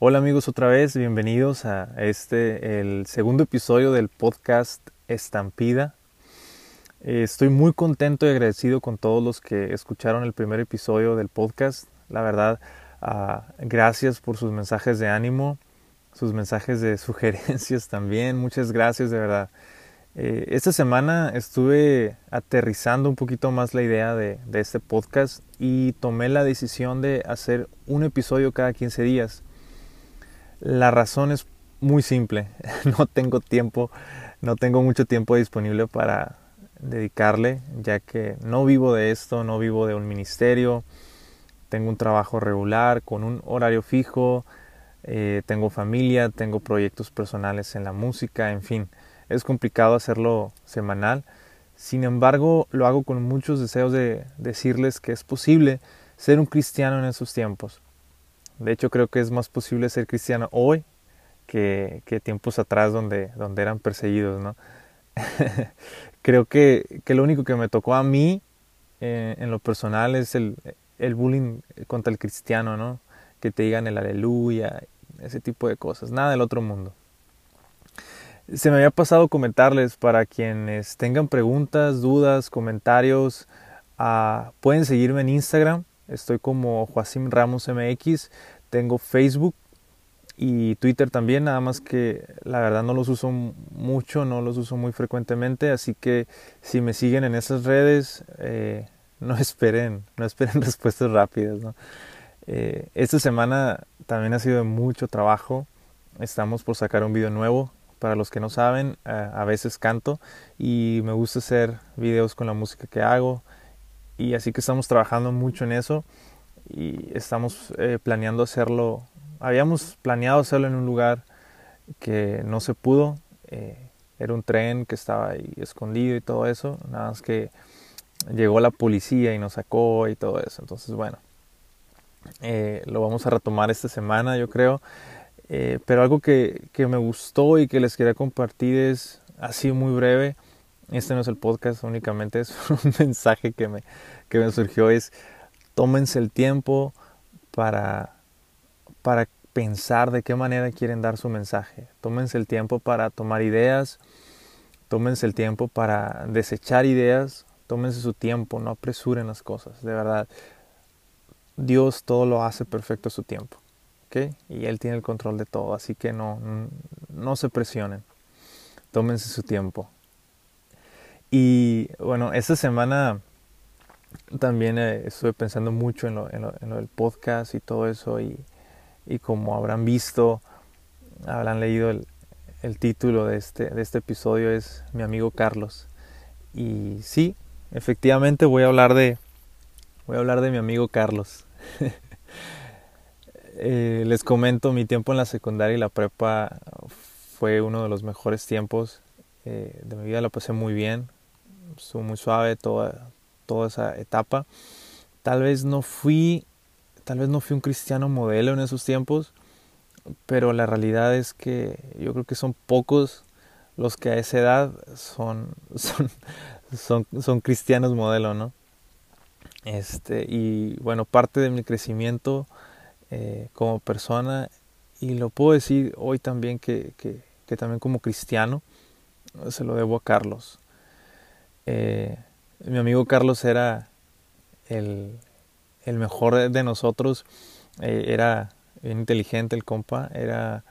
Hola amigos otra vez, bienvenidos a este, el segundo episodio del podcast Estampida. Eh, estoy muy contento y agradecido con todos los que escucharon el primer episodio del podcast. La verdad, uh, gracias por sus mensajes de ánimo, sus mensajes de sugerencias también. Muchas gracias de verdad. Eh, esta semana estuve aterrizando un poquito más la idea de, de este podcast y tomé la decisión de hacer un episodio cada 15 días. La razón es muy simple. No tengo tiempo, no tengo mucho tiempo disponible para dedicarle, ya que no vivo de esto, no vivo de un ministerio. Tengo un trabajo regular con un horario fijo, eh, tengo familia, tengo proyectos personales en la música, en fin, es complicado hacerlo semanal. Sin embargo, lo hago con muchos deseos de decirles que es posible ser un cristiano en esos tiempos. De hecho, creo que es más posible ser cristiano hoy que, tiempos atrás donde, donde eran perseguidos, ¿no? creo que, que, lo único que me tocó a mí eh, en lo personal es el, el bullying contra el cristiano, ¿no? Que te digan el aleluya, ese tipo de cosas, nada del otro mundo. Se me había pasado comentarles para quienes tengan preguntas, dudas, comentarios, uh, pueden seguirme en Instagram Estoy como Joacim Ramos MX. Tengo Facebook y Twitter también, nada más que la verdad no los uso mucho, no los uso muy frecuentemente, así que si me siguen en esas redes, eh, no esperen, no esperen respuestas rápidas. Eh, esta semana también ha sido de mucho trabajo. Estamos por sacar un video nuevo. Para los que no saben, a veces canto y me gusta hacer videos con la música que hago y así que estamos trabajando mucho en eso y estamos eh, planeando hacerlo, habíamos planeado hacerlo en un lugar que no se pudo, eh, era un tren que estaba ahí escondido y todo eso, nada más que llegó la policía y nos sacó y todo eso, entonces bueno, eh, lo vamos a retomar esta semana yo creo, pero algo que, que me gustó y que les quería compartir es así muy breve, este no es el podcast, únicamente es un mensaje que me, que me surgió, es tómense el tiempo para, para pensar de qué manera quieren dar su mensaje. Tómense el tiempo para tomar ideas, tómense el tiempo para desechar ideas, tómense su tiempo, no apresuren las cosas, de verdad. Dios todo lo hace perfecto a su tiempo, ¿ok? Y Él tiene el control de todo, así que no, no se presionen, tómense su tiempo. Y bueno, esta semana también eh, estuve pensando mucho en lo, en, lo, en lo, del podcast y todo eso y, y, como habrán visto, habrán leído el, el título de este, de este episodio es Mi amigo Carlos. Y sí, efectivamente voy a hablar de, voy a hablar de mi amigo Carlos. eh, les comento, mi tiempo en la secundaria y la prepa fue uno de los mejores tiempos eh, de mi vida, lo pasé muy bien, estuvo muy suave toda, toda esa etapa. Tal vez no fui, tal vez no fui un cristiano modelo en esos tiempos, pero la realidad es que yo creo que son pocos los que a esa edad son, son, son, son cristianos modelo, ¿no? Este, y bueno, parte de mi crecimiento eh, como persona, y lo puedo decir hoy también que, que, que también como cristiano, se lo debo a Carlos. Eh, mi amigo Carlos era el, mejor de nosotros, eh, era bien inteligente el compa, era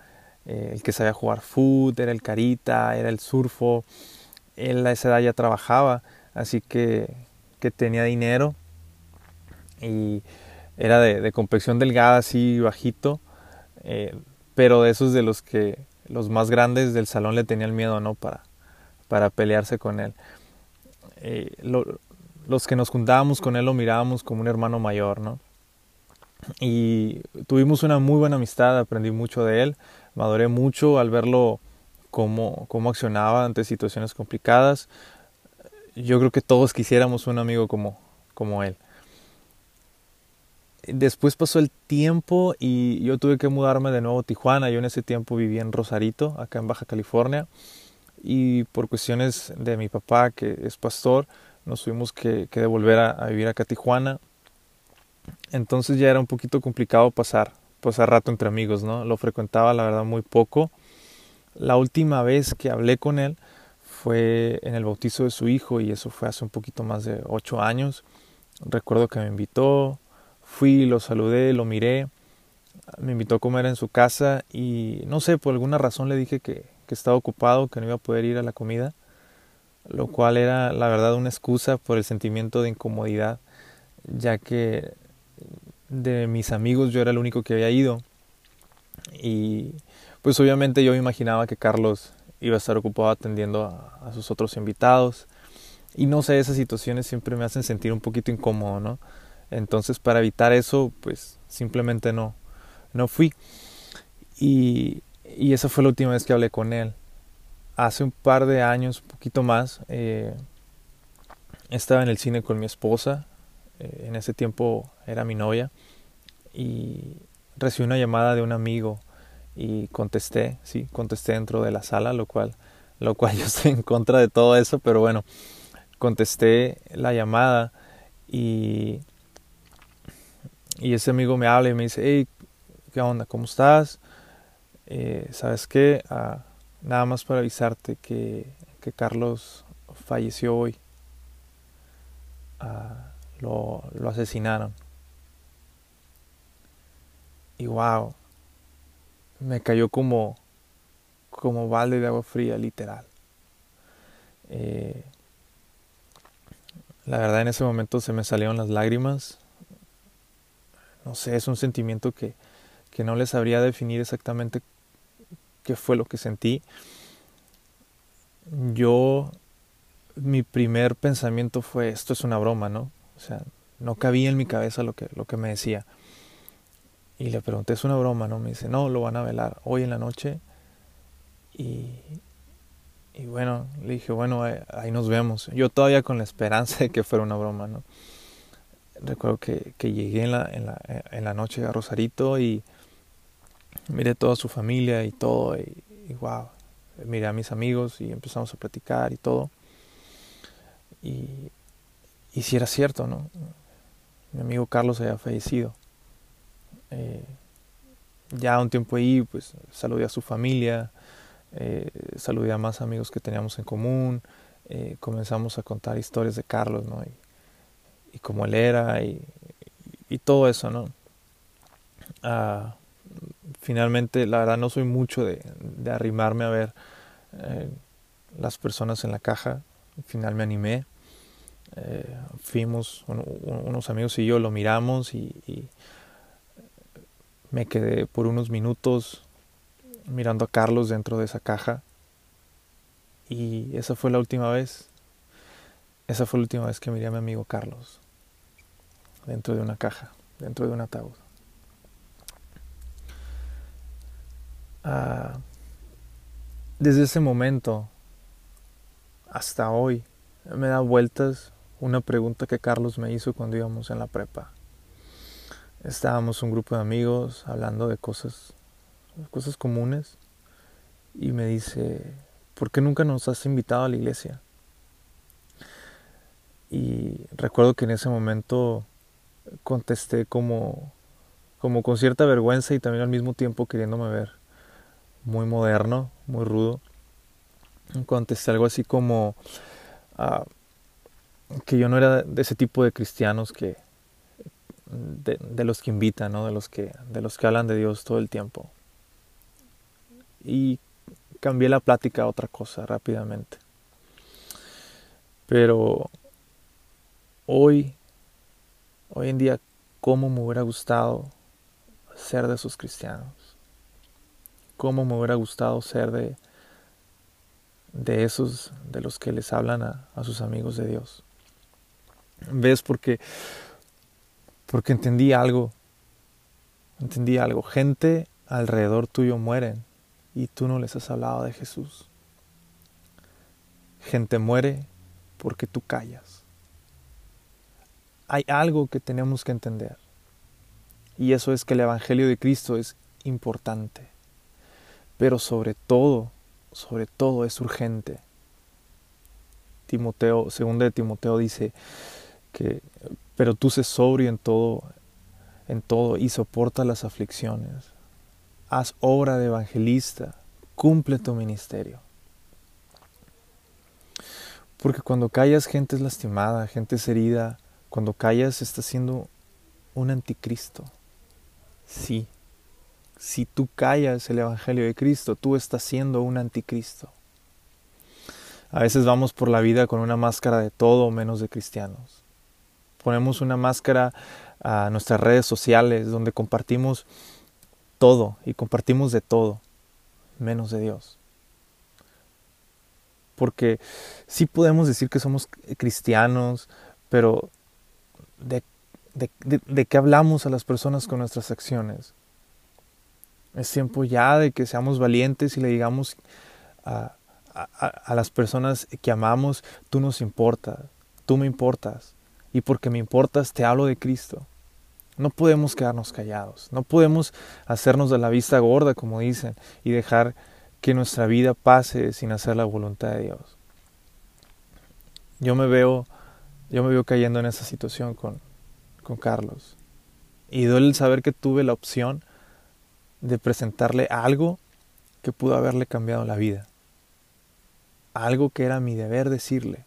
eh, el que sabía jugar foot, era el carita, era el surfo, él a esa edad ya trabajaba, así que, que tenía dinero y era de, de complexión delgada, así bajito, pero de esos de los que los más grandes del salón le tenían miedo, ¿no? Para, para pelearse con él. Eh, lo, los que nos juntábamos con él lo mirábamos como un hermano mayor, ¿no? Y tuvimos una muy buena amistad, aprendí mucho de él, maduré mucho al verlo cómo, cómo accionaba ante situaciones complicadas. Yo creo que todos quisiéramos un amigo como, como él. Después pasó el tiempo y yo tuve que mudarme de nuevo a Tijuana. Yo en ese tiempo vivía en Rosarito, acá en Baja California y por cuestiones de mi papá que es pastor nos tuvimos que, que devolver a, vivir acá a Tijuana entonces ya era un poquito complicado pasar a rato entre amigos, ¿no? Lo frecuentaba la verdad muy poco. La última vez que hablé con él fue en el bautizo de su hijo y eso fue hace un poquito más de ocho años. Recuerdo que me invitó, fui, lo saludé, lo miré, me invitó a comer en su casa y no sé, por alguna razón le dije que, que estaba ocupado, que no iba a poder ir a la comida, lo cual era la verdad una excusa por el sentimiento de incomodidad, ya que de mis amigos yo era el único que había ido y pues obviamente yo me imaginaba que Carlos iba a estar ocupado atendiendo a, sus otros invitados. Y no sé, esas situaciones siempre me hacen sentir un poquito incómodo, ¿no? Entonces, para evitar eso, pues simplemente no, no fui. Y, y esa fue la última vez que hablé con él. Hace un par de años, un poquito más, eh, estaba en el cine con mi esposa. Eh, en ese tiempo era mi novia. Y recibí una llamada de un amigo y contesté, sí, contesté dentro de la sala, lo cual, lo cual yo estoy en contra de todo eso, pero bueno, contesté la llamada y, y ese amigo me habla y me dice, hey, ¿qué onda? ¿Cómo estás? Eh, ¿Sabes qué? Ah, nada más para avisarte que, que Carlos falleció hoy. Ah, lo, lo asesinaron. Y wow, me cayó como, como balde de agua fría, literal. Eh, la verdad en ese momento se me salieron las lágrimas. No sé, es un sentimiento que, que no les sabría definir exactamente qué fue lo que sentí. Yo, mi primer pensamiento fue, esto es una broma, ¿no? O sea, no cabía en mi cabeza lo que, lo que me decía. Y le pregunté, es una broma, ¿no? Me dice, no, lo van a velar hoy en la noche. Y, y bueno, le dije, bueno, ahí nos vemos. Yo todavía con la esperanza de que fuera una broma, ¿no? Recuerdo que, que llegué en la, en, la, en la noche a Rosarito y miré toda su familia y todo. Y, wow, miré a mis amigos y empezamos a platicar y todo. Y, si era cierto, ¿no? Mi amigo Carlos había fallecido. Eh, ya un tiempo ahí, pues saludé a su familia, eh, saludé a más amigos que teníamos en común, eh, comenzamos a contar historias de Carlos, ¿no? Y, y cómo él era y, y todo eso, ¿no? Ah, finalmente, la verdad no soy mucho de, arrimarme a ver eh, las personas en la caja, al final me animé, eh, fuimos, un, unos amigos y yo lo miramos y, y me quedé por unos minutos mirando a Carlos dentro de esa caja. Y esa fue la última vez. Esa fue la última vez que miré a mi amigo Carlos. Dentro de una caja, dentro de un ataúd. Ah, desde ese momento hasta hoy me da vueltas una pregunta que Carlos me hizo cuando íbamos en la prepa estábamos un grupo de amigos hablando de cosas, cosas comunes y me dice, ¿por qué nunca nos has invitado a la iglesia? Y recuerdo que en ese momento contesté como, como con cierta vergüenza y también al mismo tiempo queriéndome ver muy moderno, muy rudo. Contesté algo así como uh, que yo no era de ese tipo de cristianos que, de, los que invitan, de, los que, de los que hablan de Dios todo el tiempo. Y cambié la plática a otra cosa rápidamente. Pero hoy, hoy en día, ¿cómo me hubiera gustado ser de esos cristianos? ¿Cómo me hubiera gustado ser de, de esos de los que les hablan a, a sus amigos de Dios? ¿Ves? Porque porque entendí algo, entendí algo. Gente alrededor tuyo mueren y tú no les has hablado de Jesús. Gente muere porque tú callas. Hay algo que tenemos que entender. Y eso es que el Evangelio de Cristo es importante. Pero sobre todo, sobre todo es urgente. Timoteo, segundo de Timoteo dice que pero tú sé sobrio en todo, en todo y soporta las aflicciones. Haz obra de evangelista, cumple tu ministerio. Porque cuando callas gente es lastimada, gente es herida, cuando callas estás siendo un anticristo. Sí, si tú callas el Evangelio de Cristo, tú estás siendo un anticristo. A veces vamos por la vida con una máscara de todo menos de cristianos. Ponemos una máscara a nuestras redes sociales donde compartimos todo y compartimos de todo menos de Dios. Porque sí podemos decir que somos cristianos, pero ¿de, de, qué hablamos a las personas con nuestras acciones? Es tiempo ya de que seamos valientes y le digamos a, a, las personas que amamos, tú nos importas, tú me importas, y porque me importas te hablo de Cristo. No podemos quedarnos callados, no podemos hacernos de la vista gorda, como dicen, y dejar que nuestra vida pase sin hacer la voluntad de Dios. Yo me veo, yo me veo cayendo en esa situación con, con Carlos. Y duele el saber que tuve la opción de presentarle algo que pudo haberle cambiado la vida algo que era mi deber decirle.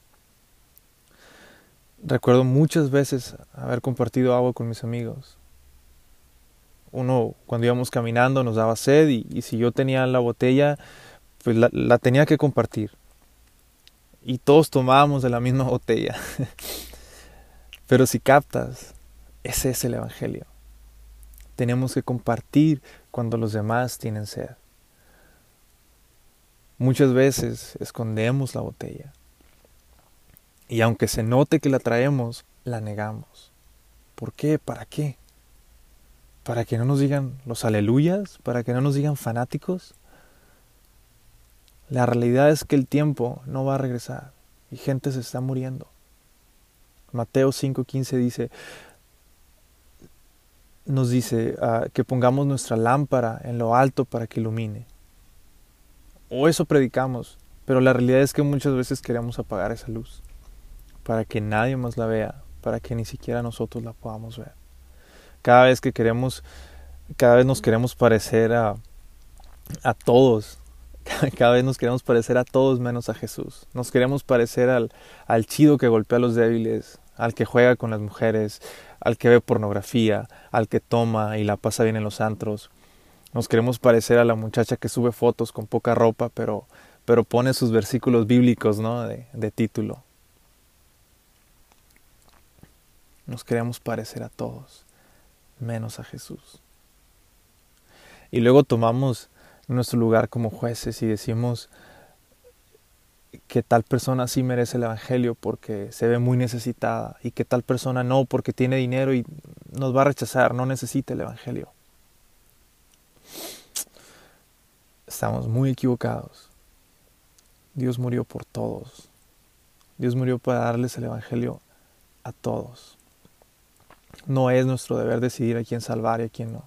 Recuerdo muchas veces haber compartido agua con mis amigos. Uno, cuando íbamos caminando, nos daba sed y, si yo tenía la botella, pues la, la tenía que compartir. Y todos tomábamos de la misma botella. Pero si captas, ese es el Evangelio. Tenemos que compartir cuando los demás tienen sed. Muchas veces escondemos la botella. Y aunque se note que la traemos, la negamos. ¿Por qué? ¿Para qué? ¿Para que no nos digan los aleluyas? ¿Para que no nos digan fanáticos? La realidad es que el tiempo no va a regresar y gente se está muriendo. Mateo 5:15 dice, nos dice ah, que pongamos nuestra lámpara en lo alto para que ilumine o eso predicamos, pero la realidad es que muchas veces queremos apagar esa luz para que nadie más la vea, para que ni siquiera nosotros la podamos ver. Cada vez que queremos, cada vez nos queremos parecer a, a todos, cada vez nos queremos parecer a todos menos a Jesús. Nos queremos parecer al, al chido que golpea a los débiles, al que juega con las mujeres, al que ve pornografía, al que toma y la pasa bien en los antros, nos queremos parecer a la muchacha que sube fotos con poca ropa, pero, pero pone sus versículos bíblicos ¿no? de, de título. Nos queremos parecer a todos, menos a Jesús. Y luego tomamos nuestro lugar como jueces y decimos que tal persona sí merece el Evangelio porque se ve muy necesitada y que tal persona no porque tiene dinero y nos va a rechazar, no necesita el Evangelio. Estamos muy equivocados. Dios murió por todos. Dios murió para darles el Evangelio a todos. No es nuestro deber decidir a quién salvar y a quién no.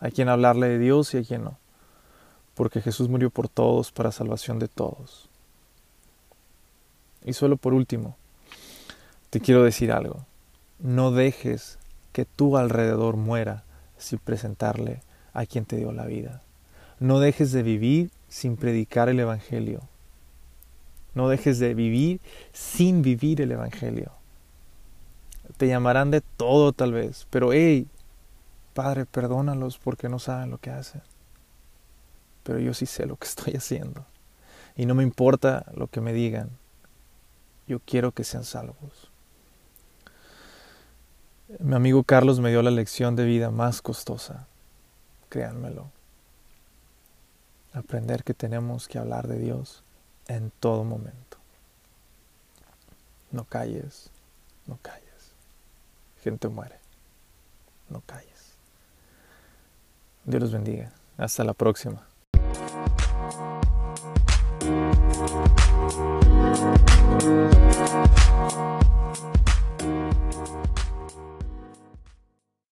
A quién hablarle de Dios y a quién no. Porque Jesús murió por todos para salvación de todos. Y solo por último, te quiero decir algo. No dejes que tu alrededor muera sin presentarle a quien te dio la vida. No dejes de vivir sin predicar el Evangelio. No dejes de vivir sin vivir el Evangelio. Te llamarán de todo tal vez, pero hey, Padre, perdónalos porque no saben lo que hacen. Pero yo sí sé lo que estoy haciendo. Y no me importa lo que me digan. Yo quiero que sean salvos. Mi amigo Carlos me dio la lección de vida más costosa créanmelo. Aprender que tenemos que hablar de Dios en todo momento. No calles, no calles. Gente muere. No calles. Dios los bendiga. Hasta la próxima.